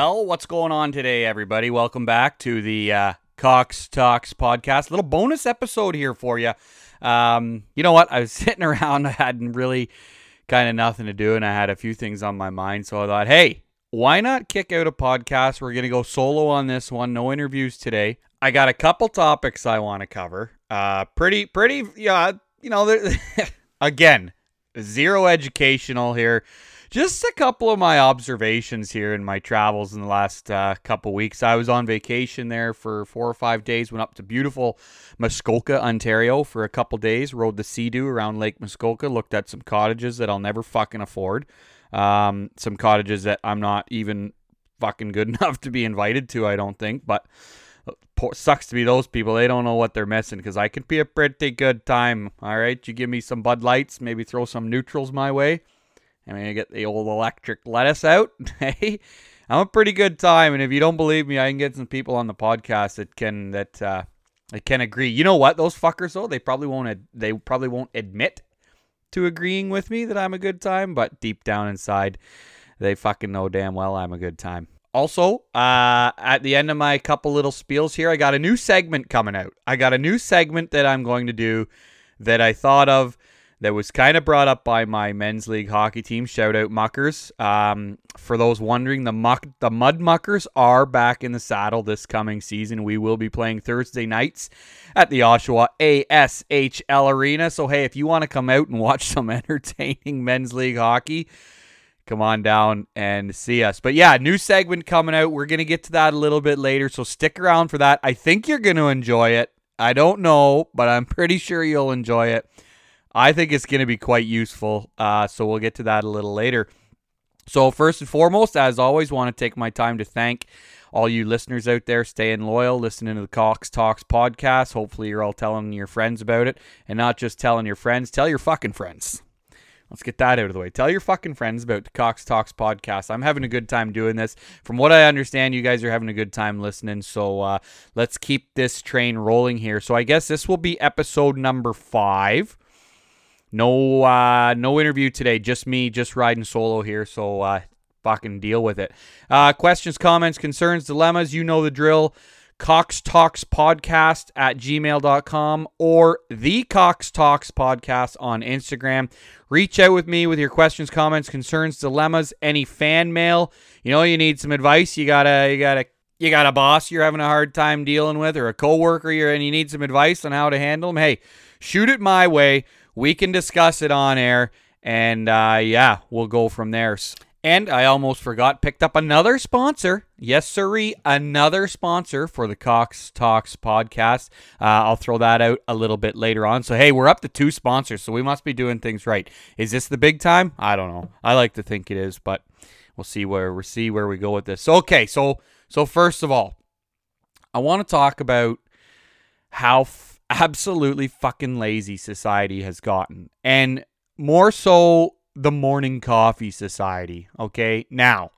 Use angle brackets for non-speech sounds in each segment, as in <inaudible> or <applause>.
Well, what's going on today, everybody? Welcome back to the uh, Cox Talks podcast. Little bonus episode here for you. Um, you know what? I was <laughs> sitting around, I had really kind of nothing to do, and I had a few things on my mind. So I thought, hey, why not kick out a podcast? We're going to go solo on this one. No interviews today. I got a couple topics I want to cover. Uh, pretty, pretty, yeah, you know, <laughs> again, zero educational here just a couple of my observations here in my travels in the last uh, couple weeks. I was on vacation there for four or five days. Went up to beautiful Muskoka, Ontario, for a couple days. Rode the Sea-Doo around Lake Muskoka. Looked at some cottages that I'll never fucking afford. Um, some cottages that I'm not even fucking good <laughs> enough to be invited to. I don't think, but. Uh, sucks to be those people. They don't know what they're missing because I could be a pretty good time. All right, you give me some Bud Lights, maybe throw some neutrals my way. I'm going to get the old electric lettuce out. <laughs> Hey, I'm a pretty good time. And if you don't believe me, I can get some people on the podcast that can, that, uh, I can agree. You know what? Those fuckers though, they probably won't. Ad- they probably won't admit to agreeing with me that I'm a good time, but deep down inside, they fucking know damn well I'm a good time. Also, uh, at the end of my couple little spiels here, I got a new segment coming out. I got a new segment that I'm going to do that I thought of that was kind of brought up by my men's league hockey team. Shout out Muckers. Um, for those wondering, the muck the Mud Muckers are back in the saddle this coming season. We will be playing Thursday nights at the Oshawa ASHL Arena. So hey, if you want to come out and <laughs> watch some entertaining men's league hockey, come on down and see us. But yeah, new segment coming out. We're gonna get to that a little bit later, so stick around for that. I think you're gonna enjoy it. I don't know, but I'm pretty sure you'll enjoy it. I think it's going to be quite useful. Uh, so we'll get to that a little later. So, first and foremost, as always, want to take my time to thank all you listeners out there staying loyal, listening to the Cox Talks podcast. Hopefully, you're all telling your friends about it and not just telling your friends, tell your fucking friends. Let's get that out of the way. Tell your fucking friends about the Cox Talks podcast. I'm having a good time doing this. From what I understand, you guys are having a good time listening. So uh, let's keep this train rolling here. So I guess this will be episode number five. No, uh, no interview today. Just me, just riding solo here. So uh, fucking deal with it. Uh, questions, comments, concerns, dilemmas. You know the drill. Cox Talks Podcast at gmail.com or the Cox Talks Podcast on Instagram. Reach out with me with your questions, comments, concerns, dilemmas, any fan mail. You know, you need some advice. You gotta, you gotta, you got a boss you're having a hard time dealing with, or a coworker you're, and you need some advice on how to handle them. Hey, shoot it my way we can discuss it on air. And uh, yeah, we'll go from there. And I almost forgot, picked up another sponsor. Yes, sirree, another sponsor for the Cox Talks podcast. Uh, I'll throw that out a little bit later on. So, hey, we're up to two sponsors, so we must be doing things right. Is this the big time? I don't know. I like to think it is, but we'll see where we see where we go with this. Okay, so so first of all, I want to talk about how absolutely fucking lazy society has gotten. And more so the morning coffee society. Okay. Now,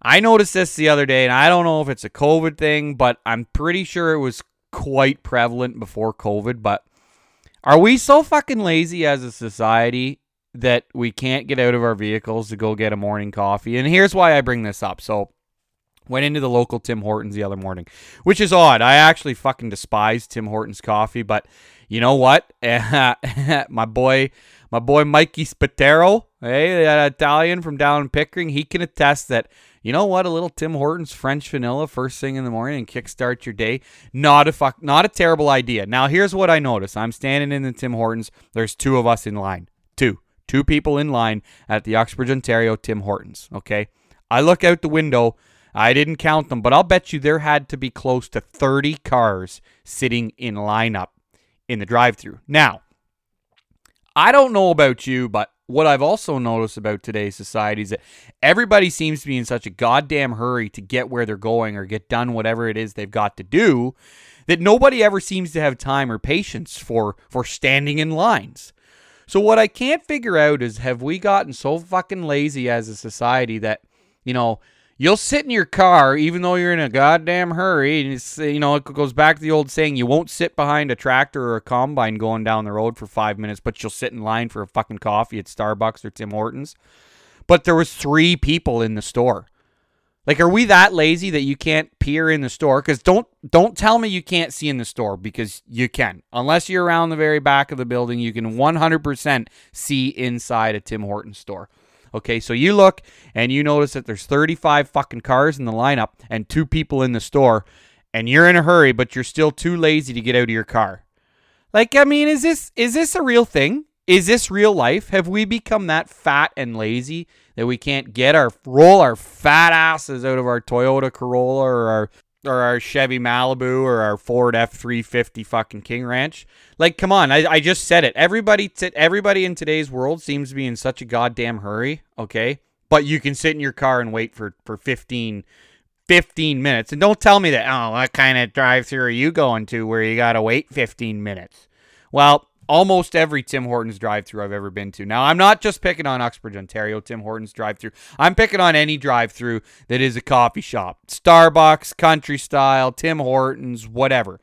I noticed this the other day, and I don't know if it's a COVID thing, but I'm pretty sure it was quite prevalent before COVID. But are we so fucking lazy as a society that we can't get out of our vehicles to go get a morning coffee? And here's why I bring this up. So, Went into the local Tim Hortons the other morning, which is odd. I actually fucking despise Tim Hortons coffee, but you know what? <laughs> my boy, my boy Mikey Spatero, hey, that Italian from down in Pickering, he can attest that. You know what? A little Tim Hortons French vanilla first thing in the morning and kickstart your day. Not a fuck, not a terrible idea. Now here's what I notice. I'm standing in the Tim Hortons. There's two of us in line. Two, two people in line at the Uxbridge, Ontario Tim Hortons. Okay. I look out the window. I didn't count them, but I'll bet you there had to be close to 30 cars sitting in lineup in the drive through. Now, I don't know about you, but what I've also noticed about today's society is that everybody seems to be in such a goddamn hurry to get where they're going or get done whatever it is they've got to do that nobody ever seems to have time or patience for for standing in lines. So what I can't figure out is have we gotten so fucking lazy as a society that you know You'll sit in your car even though you're in a goddamn hurry. And it's, you know, it goes back to the old saying you won't sit behind a tractor or a combine going down the road for five minutes, but you'll sit in line for a fucking coffee at Starbucks or Tim Hortons. But there was three people in the store. Like, are we that lazy that you can't peer in the store? Because don't don't tell me you can't see in the store because you can. Unless you're around the very back of the building, you can 100% see inside a Tim Hortons store. Okay, so you look and you notice that there's 35 fucking cars in the lineup and two people in the store, and you're in a hurry, but you're still too lazy to get out of your car. Like, I mean, is this is this a real thing? Is this real life? Have we become that fat and lazy that we can't get our roll our fat asses out of our Toyota Corolla or our or our Chevy Malibu or our Ford F three fifty fucking King Ranch? Like, come on! I, I just said it. Everybody t- everybody in today's world seems to be in such a goddamn hurry. Okay, but you can sit in your car and wait for for 15, 15 minutes, and don't tell me that. Oh, what kind of drive through are you going to where you gotta wait fifteen minutes? Well, almost every Tim Hortons drive through I've ever been to. Now, I'm not just picking on Uxbridge, Ontario, Tim Hortons drive through. I'm picking on any drive through that is a coffee shop. Starbucks, country style, Tim Hortons, whatever.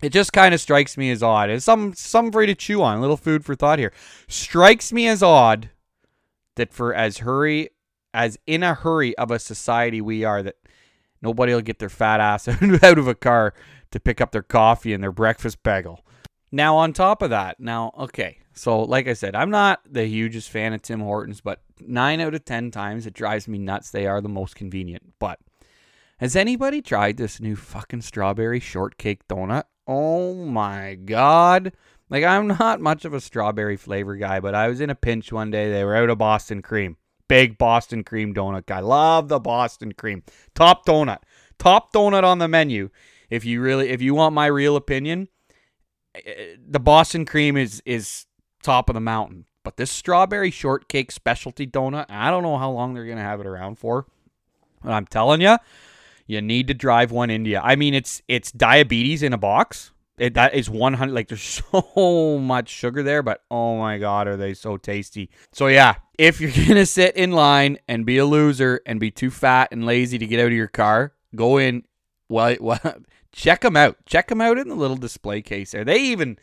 It just kind of strikes me as odd. It's some some for you to chew on, a little food for thought here. Strikes me as odd that for as hurry as in a hurry of a society we are that nobody will get their fat ass <laughs> out of a car to pick up their coffee and their breakfast bagel. Now, on top of that, now, okay, so like I said, I'm not the hugest fan of Tim Hortons, but nine out of 10 times it drives me nuts. They are the most convenient. But has anybody tried this new fucking strawberry shortcake donut? Oh my God. Like, I'm <laughs> not much of a strawberry flavor guy, but I was in a pinch one day. They were out of Boston cream. Big Boston cream donut guy. Love the Boston cream. Top donut. Top donut on the menu. If you really, if you want my real opinion, the Boston cream is is top of the mountain. But this strawberry shortcake specialty donut, I don't know how long they're gonna have it around for. But I'm telling you, you need to drive one India. I mean, it's it's diabetes in a box. It, that is 100. Like there's <laughs> so much sugar there, but oh my god, are they so tasty? So yeah, if you're <laughs> gonna sit in line and be a loser and be too fat and lazy to get out of your car, go in. Well, well check them out. Check them out in the little display case there. They even,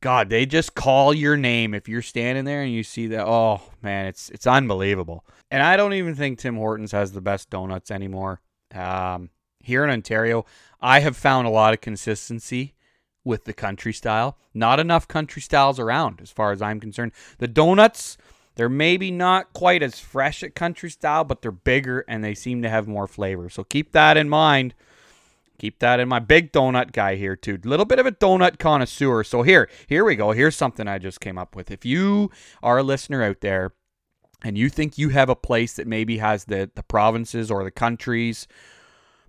God, they just call your name if you're standing there and you see that. Oh man, it's it's unbelievable. And I don't even think Tim Hortons has the best donuts anymore. Um, here in Ontario, I have found a lot of consistency with the country style. Not enough country styles around, as far as I'm concerned. The donuts. They're maybe not quite as fresh at country style, but they're bigger and they seem to have more flavor. So keep that in mind Keep that in my big donut guy here too. Little bit of a donut connoisseur. So here, here we go. Here's something I just came up with. If you are a listener out there and you think you have a place that maybe has the the provinces or the countries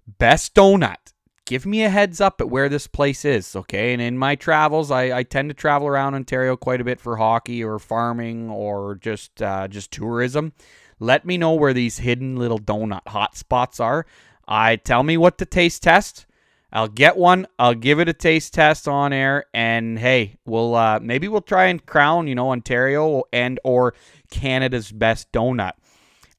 best donut, give me a heads up at where this place is, okay? And in my travels, I, I tend to travel around Ontario quite a bit for hockey or farming or just uh, just tourism. Let me know where these hidden little donut hot spots are. I tell me what to taste test. I'll get one. I'll give it a taste test on air, and hey, we'll uh, maybe we'll try and crown you know Ontario and or Canada's best donut.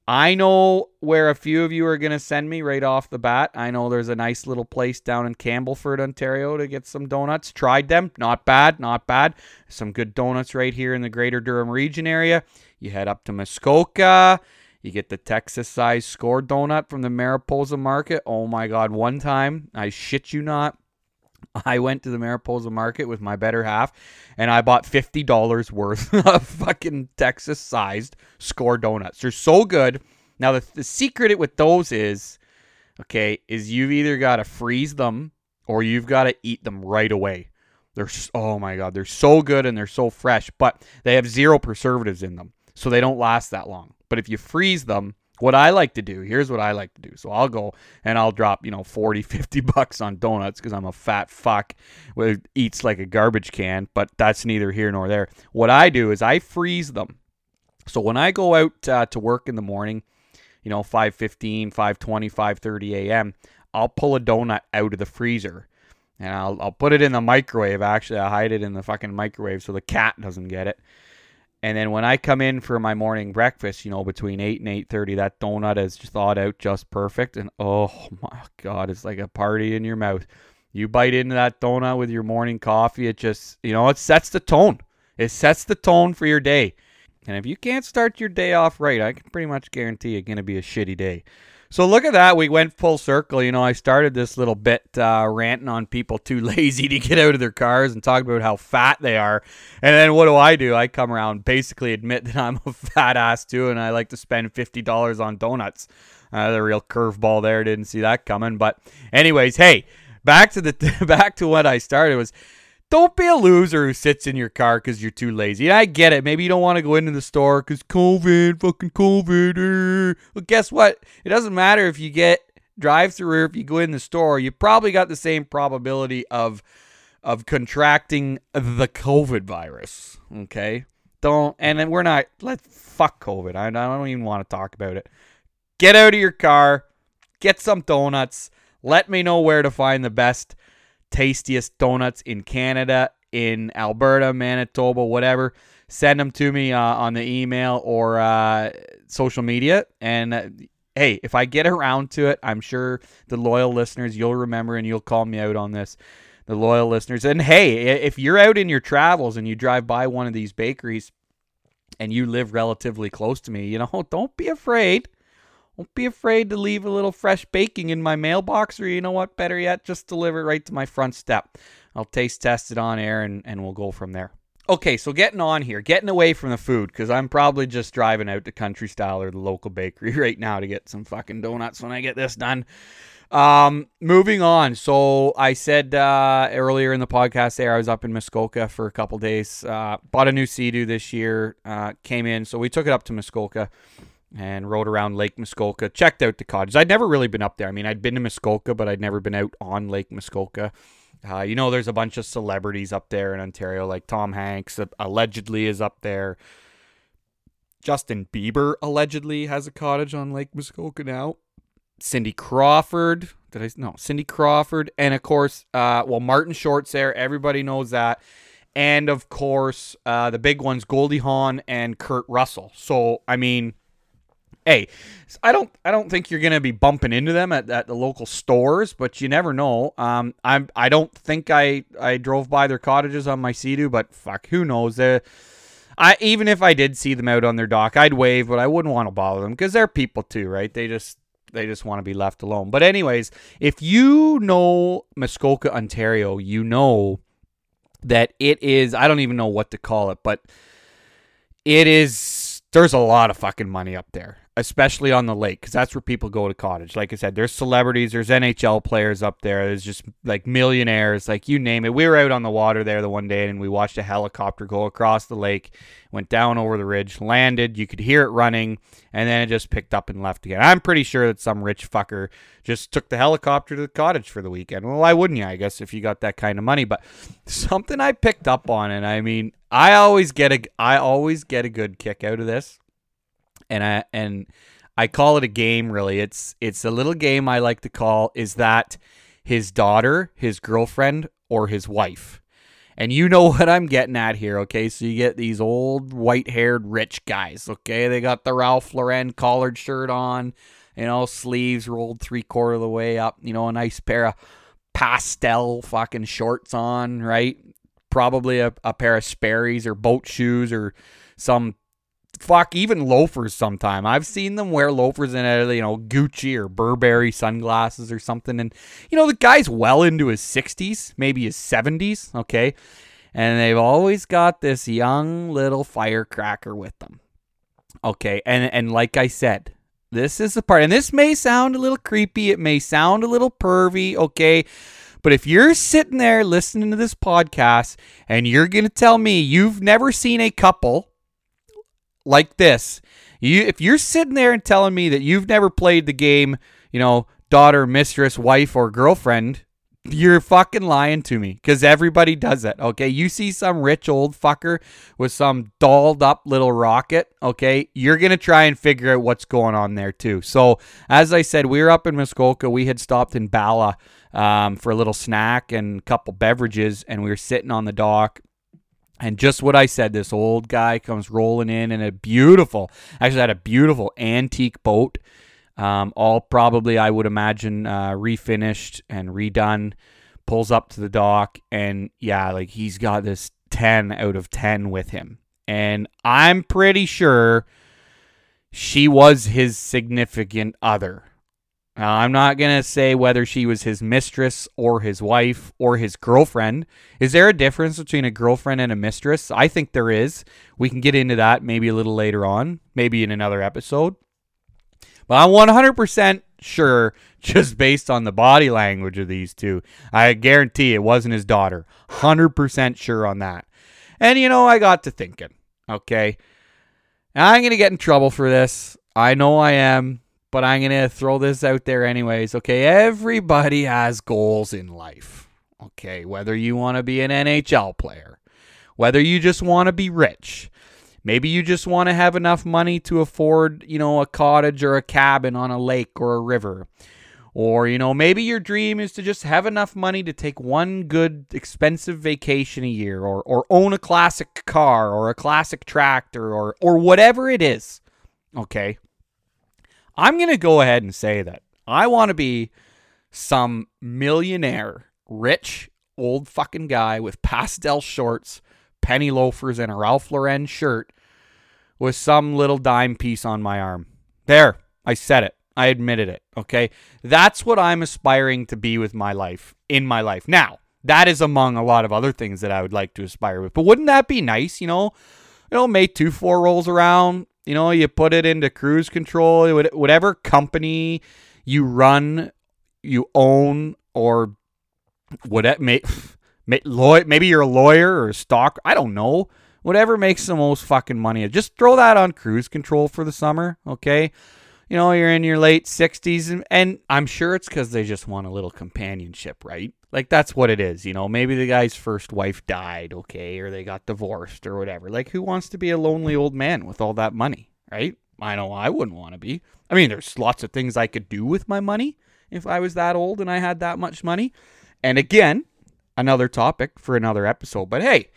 I know where a few of you are to send me right off the bat. I know there's a nice little place down in Campbellford, Ontario to get some donuts. Tried them. Not bad. Not bad. Some good donuts right here in the greater Durham region area. You head up to Muskoka. You get the Texas size score donut from the Mariposa Market. Oh my God. One time, I shit you not, <laughs> I went to the Mariposa Market with my better half and I bought $50 worth <laughs> of fucking Texas sized score donuts. They're so good. Now, the, the secret with those is, okay, is you've either got to freeze them or you've got to eat them right away. They're, oh my God, they're so good and they're so fresh, but they have zero preservatives in them. So they don't last that long. But if you freeze them, what I like to do, here's what I like to do. So I'll go and I'll drop, you know, 40, <laughs> 50 bucks on donuts because I'm a fat fuck who eats like a garbage can, but that's neither here nor there. What I do is I freeze them. So when I go out uh, to work in the morning, you know, 5:15, 5:20, 5:30 a.m., I'll pull a donut out of the freezer and I'll I'll put it in the microwave. Actually, I hide it in the fucking microwave so the cat doesn't get it. And then when I come in for my morning breakfast, you know, between eight and eight thirty, that donut is thawed out just perfect. And oh my god, it's like a party in your mouth. You bite into that donut with your morning coffee, it just you know, it sets the tone. It sets the tone for your day. And if you can't start your day off right, I can pretty much guarantee it's gonna be a shitty day. So look at that. We went full circle. You know, I started this little bit uh, ranting on people too <laughs> lazy to get out of their cars and talk about how fat they are. And then what do I do? I come around basically admit that <laughs> I'm a fat ass too, and I like to spend fifty dollars on donuts. Uh, the real curveball there. Didn't see that coming. But anyways, hey, back to the <laughs> back to what I started was don't be a loser who sits in your car because you're too lazy. I get it. Maybe you don't want to go into the store because COVID, fucking COVID. Er. But guess what? It doesn't matter if you get drive through or if you go in the store. You probably got the same probability of of contracting the COVID virus. Okay, don't. And then we're not. Let's fuck COVID. I, I don't even want to talk about it. Get out of your car. Get some donuts. Let me know where to find the best tastiest donuts in Canada, in Alberta, Manitoba, whatever. Send them to me uh, on the email or uh, social media. And uh, hey, if I get around to it, I'm sure the loyal listeners, you'll remember and you'll call me out on this. The loyal listeners. And hey, if you're out in your travels and you drive by one of these bakeries and you live relatively close to me, you know, <laughs> don't be afraid don't be afraid to leave a little fresh baking in my mailbox, or you know what, better yet, just deliver it right to my front step. I'll taste test it on air and, and we'll go from there. Okay, so getting on here, getting away from the food, because I'm probably just driving out to Country Style or the local bakery <laughs> right now to get some fucking donuts when I get this done. Um, moving on. So I said uh, earlier in the podcast there, I was up in Muskoka for a couple days. Uh, bought a new Sea-Doo this year. Uh, came in, so we took it up to Muskoka and rode around Lake Muskoka. Checked out the cottages. I'd never really been up there. I mean, I'd been to Muskoka, but I'd never been out on Lake Muskoka. Uh, you know, there's a bunch of celebrities up there in Ontario, like Tom Hanks uh, allegedly is up there. Justin Bieber allegedly has a cottage on Lake Muskoka now. Cindy Crawford, did I no Cindy Crawford, and of course, uh, well Martin Short's there. Everybody knows that, and of course, uh, the big ones Goldie Hawn and Kurt Russell. So I mean, hey, I don't I don't think you're gonna be bumping into them at, at the local stores, but you never know. Um, I'm I don't think I I drove by their cottages on my Sea-Doo, but fuck, who knows? They, I even if I did see them out on their dock, I'd wave, but I wouldn't want to bother them because they're people too, right? They just they just want to be left alone. But anyways, if you know Muskoka, Ontario, you know that it is I don't even know what to call it, but it is there's a lot of fucking money up there especially on the lake because that's where people go to cottage. Like i said there's celebrities there's nhl players up there there's just like millionaires like you name it. We were out on the water there the one day and we watched a helicopter go across the lake went down over the ridge landed you could hear it running and then it just picked up and left again. I'm pretty sure that some rich fucker just took the helicopter to the cottage for the weekend. Well why wouldn't you i guess if you got that kind of money? But something i picked up on and i mean i always get a i always get a good kick out of this and I and I call it a game. Really, it's it's a little game I like to call is that his daughter, his girlfriend, or his wife. And you know <laughs> what I'm getting at here, okay? So you get these old white-haired rich guys, okay? They got the Ralph Lauren collared shirt on, you know, sleeves rolled three quarter of the way up, you know, a nice pair of pastel fucking shorts on, right? Probably a, a pair of Sperry's or boat shoes or some fuck even loafers sometime. I've seen them wear loafers in a you know gucci or burberry sunglasses or something. And you know the guy's well into his 60s maybe his 70s okay? And they've always got this young little firecracker with them okay? And and like i said this is the part and this may sound a little creepy it may sound a little pervy okay? But if you're sitting there listening to this podcast and you're going to tell me you've never seen a couple like this. You if you're sitting there and telling me that you've never played the game, you know, daughter, mistress, wife, or girlfriend, you're fucking lying to me because everybody does it. Okay. You see some rich old fucker with some dolled up little rocket. Okay. You're going to try and figure out what's going on there too. So, as I said, we were up in Muskoka. We had stopped in Bala um, for a little snack and a couple beverages, and we were sitting on the dock and just what I said, this old guy comes rolling in in a beautiful, actually had a beautiful antique boat. Um, all probably, I would imagine, uh, refinished and redone. Pulls up to the dock, and yeah, like he's got this 10 out of 10 with him. And I'm pretty sure she was his significant other. Now, I'm not going to say whether she was his mistress or his wife or his girlfriend. Is there a difference between a girlfriend and a mistress? I think there is. We can get into that maybe a little later on, maybe in another episode. But I'm 100% sure, <laughs> just based on the body language of these two, I guarantee it wasn't his daughter. 100% sure on that. And you know, I got to thinking, okay, I'm going to get in trouble for this. I know I am but I'm going to throw this out there anyways. Okay, everybody has goals in life. Okay, whether you want to be an NHL player, whether you just want to be rich, maybe you just want to have enough money to afford, you know, a cottage or a cabin on a lake or a river. Or, you know, maybe your dream is to just have enough money to take one good expensive vacation a year or, or own a classic car or a classic tractor or, or whatever it is. Okay. I'm going to go ahead and say that I want to be some millionaire, rich, old fucking guy with pastel shorts, penny loafers, and a Ralph Lauren shirt with some little dime piece on my arm. There, I said it. I admitted it. Okay. That's what I'm aspiring to be with my life, in my life. Now, that is among a lot of other things that I would like to aspire with. But wouldn't that be nice? You know, you know, May 2 4 rolls around. You know, you put it into cruise control, whatever company you run, you own, or whatever. May, <laughs> maybe you're a lawyer or a stock. I don't know. Whatever makes the most fucking money. Just throw that on cruise control for the summer, okay? You know, you're in your late 60s, and, and I'm sure it's because they just want a little companionship, right? Like that's what it is, you know. Maybe the guy's first wife died, okay, or they got divorced or whatever. Like who wants to be a lonely old man with all that money, right? I know I wouldn't want to be. I mean, there's lots of things I could do with my money if I was that old and I had that much money. And again, another topic for another episode. But hey,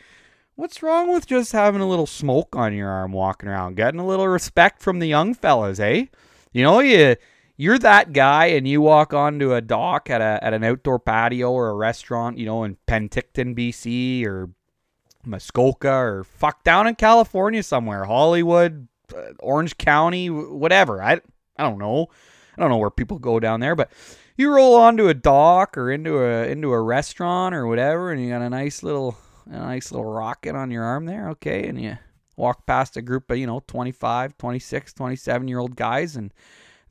what's wrong with just having a little smoke on your arm walking around, getting a little respect from the young fellas, eh? You know, you you're that guy and you walk onto a dock at a at an outdoor patio or a restaurant, you know, in Penticton, BC or Muskoka or fuck down in California somewhere, Hollywood, uh, Orange County, whatever. I I don't know. I don't know where people go down there, but you roll onto a dock or into a into a restaurant or whatever and you got a nice little a nice little rocket on your arm there, okay? And you walk past a group of, you know, 25, 26, 27 year old guys and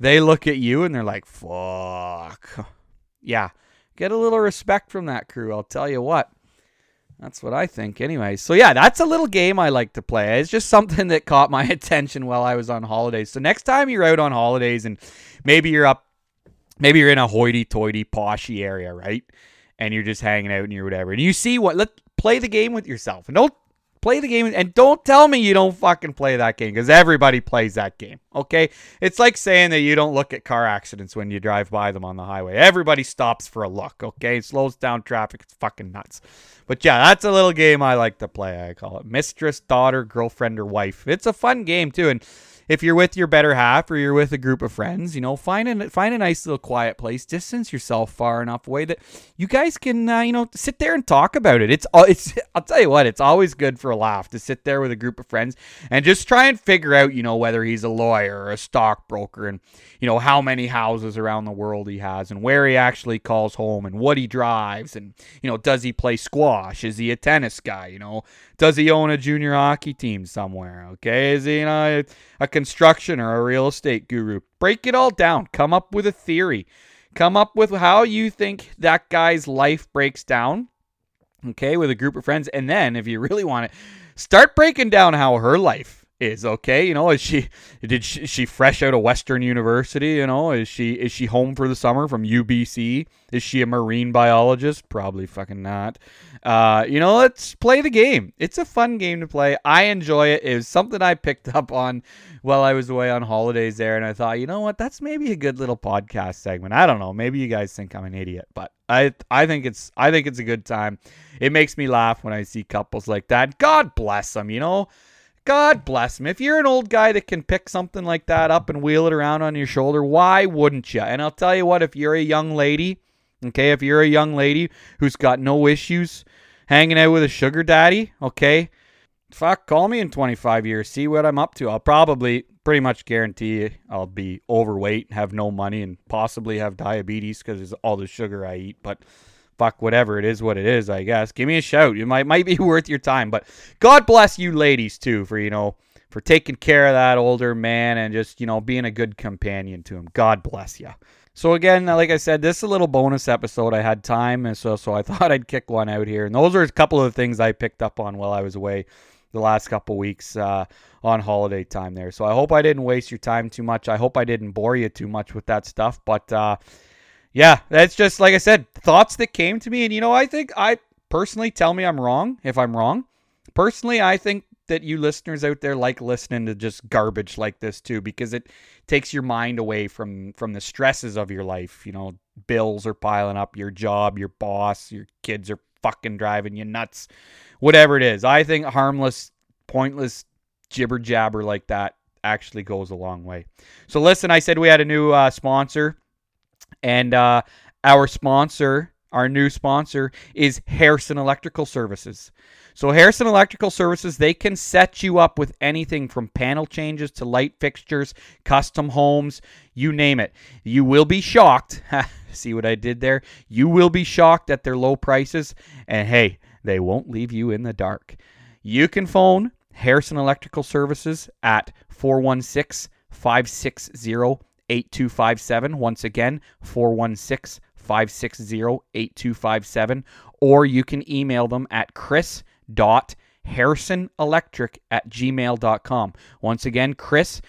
they look at you and they're like, fuck. Yeah. Get a little respect from that crew. I'll tell you what. That's what I think, anyway. So, yeah, that's a little game I like to play. It's just something that caught my <laughs> attention while I was on holidays. So, next time you're out on holidays and maybe you're up, maybe you're in a hoity toity, poshy area, right? And you're just hanging out and you're whatever. And you see what, let play the game with yourself. And don't Play the game and don't tell me you don't fucking play that game because everybody plays that game. Okay? It's like saying that you don't look at car accidents when you drive by them on the highway. Everybody stops for a look. Okay? It slows down traffic. It's fucking nuts. But yeah, that's a little game I like to play. I call it mistress, daughter, girlfriend, or wife. It's a fun game too. And if you're with your better half or you're with a group of friends, you know, find a find a nice little quiet place, distance yourself far enough away that you guys can, uh, you know, sit there and talk about it. It's it's <laughs> I'll tell you what, it's always good for a laugh to sit there with a group of friends and just try and figure out, you know, whether he's a lawyer or a stockbroker and you know how many houses around the world he has and where he actually calls home and what he drives and you know does he play squash? Is he a tennis guy? You know does he own a junior hockey team somewhere? Okay is he you know, a construction or a real estate guru. Break it all down. Come up with a theory. Come up with how you think that guy's life breaks down okay with a group of friends. And then if you really want it start breaking down how her life is okay? You know is she did she, she fresh out of western university you know? Is she is she home for the summer from ubc is she a marine biologist? Probably fucking not. Uh you know let's play the game. It's a fun game to play. I enjoy it. It was something i picked <laughs> up on while i was away on holidays there and i thought you know what? That's maybe a good little podcast segment. I don't know. Maybe you guys think i'm an idiot but i i think it's i think it's a good time. It makes me laugh when i see couples like that. God bless them you know God bless him. If you're an old guy that can pick something like that up and wheel it around on your shoulder, why wouldn't you? And I'll tell you what, if you're a young lady, okay, if you're a young lady who's got no issues hanging out with a sugar daddy, okay, fuck, call me in 25 years, see what I'm up to. I'll probably pretty much guarantee you I'll be overweight, have no money, and possibly have diabetes because of all the sugar I eat. But fuck, whatever it is, what it is, I guess. Give me a shout. It might might be <laughs> worth your time. But God bless you, ladies, too, for you know for taking care of that older man and just you know being a good companion to him. God bless you. So again, like I said, this is a little bonus episode. I had time, and so so I <laughs> thought I'd kick one out here. And those are a couple of the things I picked up on while I was away the last couple weeks uh, on holiday time there. So I hope I didn't waste your time too much. I hope I didn't bore you too much with that stuff. But uh, yeah, that's just like I said, thoughts that came to me. And you know, I think I personally tell me I'm wrong if I'm wrong. Personally, I think that you listeners out there like listening to just garbage like this too because it takes your mind away from from the stresses of your life you know bills are piling up your job your boss your kids are fucking driving you nuts whatever it is i think harmless pointless jibber jabber like that actually goes a long way so listen i said we had a new uh, sponsor and uh, our sponsor our new sponsor is harrison electrical services so Harrison Electrical Services, they can set you up with anything from panel changes to light fixtures, custom homes, you name it. You will be shocked. <laughs> See what I did there? You will be shocked at their low prices. And hey, they won't leave you in the dark. You can phone Harrison Electrical Services at 416 560 8257. Once again, 416 560 8257. Or you can email them at chris dot harrisonelectric at gmail.com. Once again, chris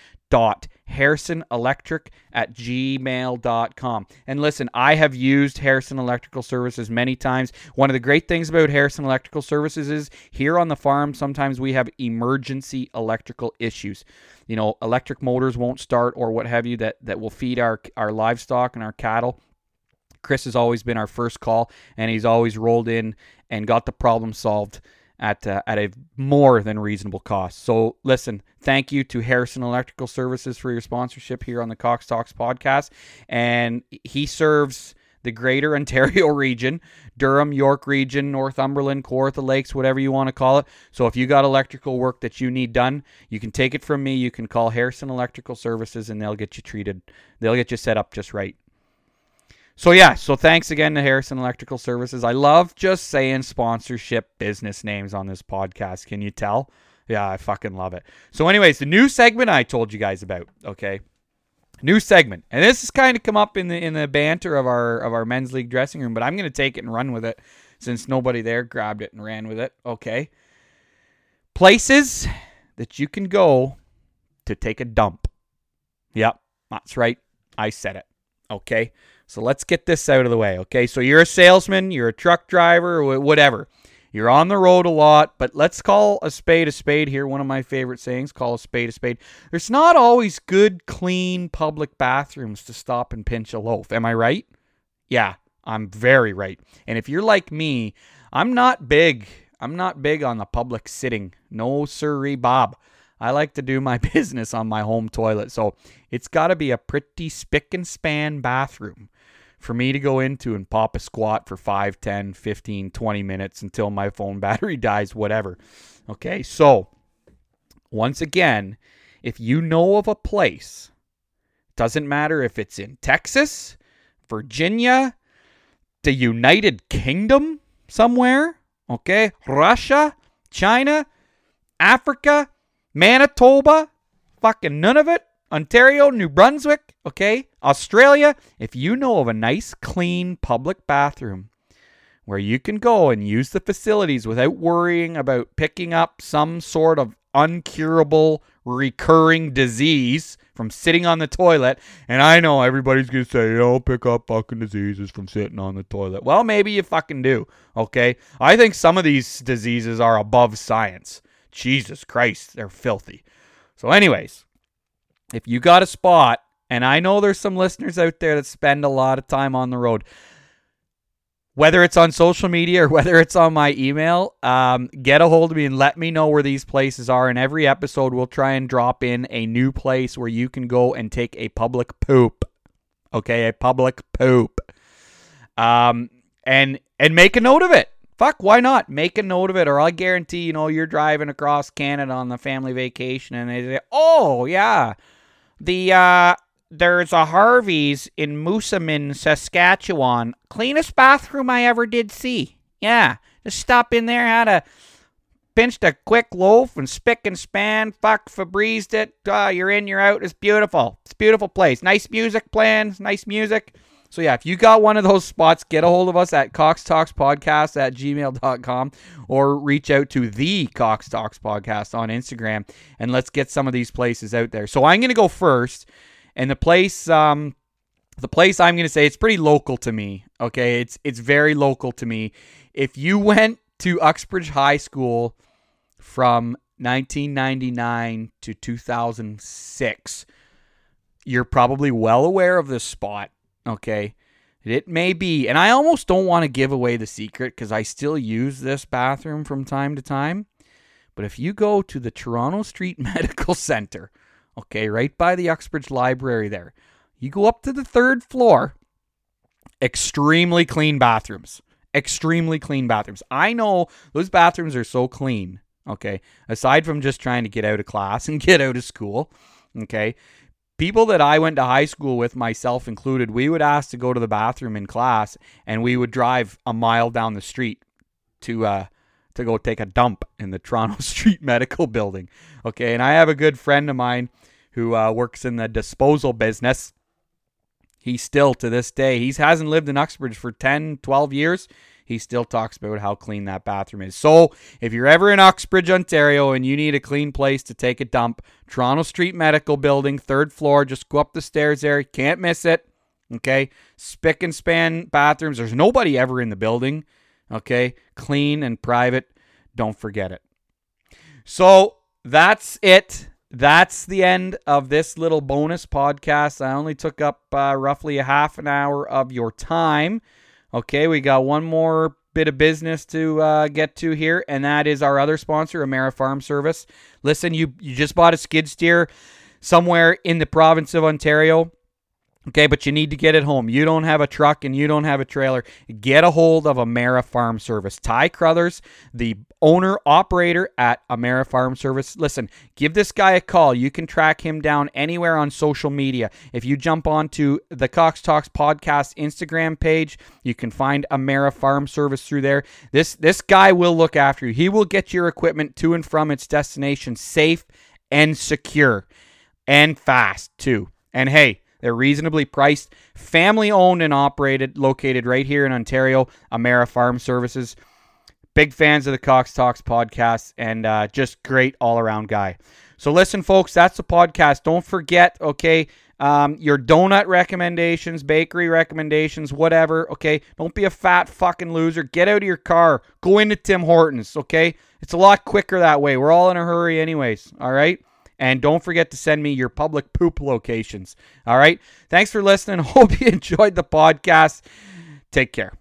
dot harrisonelectric at gmail.com. And listen, I have used Harrison Electrical Services many times. One of the great things about Harrison Electrical Services is here on the farm, sometimes we have emergency electrical issues. You know, electric motors won't start or what have you that, that will feed our, our livestock and our cattle. Chris has always been our first call, and he's always rolled in and got the problem solved at uh, at a more than reasonable cost. So listen, thank you to Harrison Electrical Services for your sponsorship here on the Cox Talks podcast, and he serves the Greater <laughs> Ontario region, Durham, York region, Northumberland, Kawartha Lakes, whatever you want to call it. So if you got electrical work that you need done, you can take it from me. You can call Harrison Electrical Services, and they'll get you treated. They'll get you set up just right. So yeah, so thanks again to Harrison Electrical Services. I love just saying sponsorship business names on this podcast. Can you tell? Yeah, I fucking love it. So anyways, the new segment I told you guys about, okay? New segment. And this has kind of come up in the in the banter of our of our men's league dressing room, but I'm going to take it and run with it since nobody there grabbed it and ran with it, okay? Places that you can go to take a dump. Yep, that's right. I said it. Okay? So let's get this out of the way, okay? So you're a salesman, you're a truck driver, whatever. You're on the road a lot, but let's call a spade a spade here. One of my favorite sayings call a spade a spade. There's not always good, clean public bathrooms to stop and pinch a loaf. Am I right? Yeah, I'm very right. And if you're like me, I'm not big. I'm not big on the public sitting. No, sirree, Bob. I like to do my <laughs> business on my home toilet. So it's got to be a pretty spick and span bathroom for me to go into and pop a squat for 5, 10, 15, 20 minutes until my phone <laughs> battery dies, whatever. Okay, so once again, if you know of a place, doesn't matter if it's in Texas, Virginia, the United Kingdom, somewhere, okay, Russia, China, Africa, Manitoba, fucking none of it, Ontario, New Brunswick, okay? Australia, if you know of a nice, clean public bathroom where you can go and use the facilities without worrying about picking up some sort of uncurable, recurring disease from sitting on the toilet, and I know everybody's gonna say, "Oh, pick up fucking diseases from sitting on the toilet." Well, maybe you fucking do, okay? I think some of these diseases are above science. Jesus Christ, they're filthy. So, anyways, if you got a spot, and I know there's some listeners out there that spend a lot of time on the road, whether it's on social media or <laughs> whether it's on my email, um, get a hold of me and let me know where these places are. In every episode, we'll try and drop in a new place where you can go and take a public poop. Okay, a public poop. Um, and and make a note of it. fuck, why not? Make a note of it, or I guarantee, you know, you're driving across Canada on the family vacation and they say, oh, yeah, the, uh, there's a Harvey's in Moosomin, Saskatchewan. Cleanest bathroom I ever did see. Yeah, just stop in there, had a pinched a quick loaf and spick and span, fuck Febrezed it. Uh, you're in, you're out. It's beautiful. It's beautiful place. Nice music playing, nice music. So yeah, if you got one of those spots, get a hold of us at Cox Talks Podcast at gmail.com or reach out to the Cox Talks Podcast on Instagram and let's get some of these places out there. So I'm gonna go first. And the place um the place I'm gonna say it's pretty local to me. Okay. It's it's very local to me. If you went to Uxbridge High School from 1999 to 2006. You're probably well aware of this spot, okay? It may be, and I almost don't want to give away the secret because I still use this bathroom from time to time. But if you go to the Toronto Street <laughs> Medical Center, okay, right by the Uxbridge Library there, you go up to the third floor, extremely clean bathrooms. Extremely clean bathrooms. I know those bathrooms are so clean Okay. Aside from just trying to get out of class <laughs> and get out of school, okay. People that I went to high school with, myself included, we would ask to go to the bathroom in class and we would drive a mile down the street to uh to go take a dump in the <laughs> Toronto Street Medical Building. Okay, and I have a good friend of mine who uh, works in the disposal business. He still to this day, he hasn't lived in Uxbridge for 10, 12 years he still talks about how clean that bathroom is. So if you're ever in Uxbridge, Ontario, and you need a clean place to take a dump, Toronto Street Medical Building, third floor, just go up the stairs there. You Can't miss it. Okay. Spick and span bathrooms. There's nobody ever in the building. Okay. Clean and private. Don't forget it. So that's it. That's the end of this little bonus podcast. I only took up uh, roughly a half an hour of your time. Okay, we got one more bit of business to uh, get to here, and that is our other sponsor, Amera Farm Service. Listen, you you just bought a skid steer somewhere in the province of Ontario. Okay, but you need to get it home. You don't have a truck and you don't have a trailer. Get a hold of Amera Farm Service. Ty Crothers, the owner operator at Amera Farm Service. Listen, give this guy a call. You can track him down anywhere on social media. If you jump onto the Cox Talks podcast Instagram page, you can find Amera Farm Service through there. This this guy will look after you. He will get your equipment to and from its destination safe and secure and fast too. And hey, they're reasonably priced, family owned and operated, located right here in Ontario, Amera Farm Services. Big fans of the Cox Talks podcast and uh, just great all around guy. So, listen, folks, that's the podcast. Don't forget, okay, um, your donut recommendations, bakery recommendations, whatever, okay? Don't be a fat fucking loser. Get out of your car. Go into Tim Hortons, okay? It's a lot quicker that way. We're all in a hurry, anyways, all right? And don't forget to send me your public poop locations. All right. Thanks for listening. <laughs> Hope you enjoyed the podcast. Take care.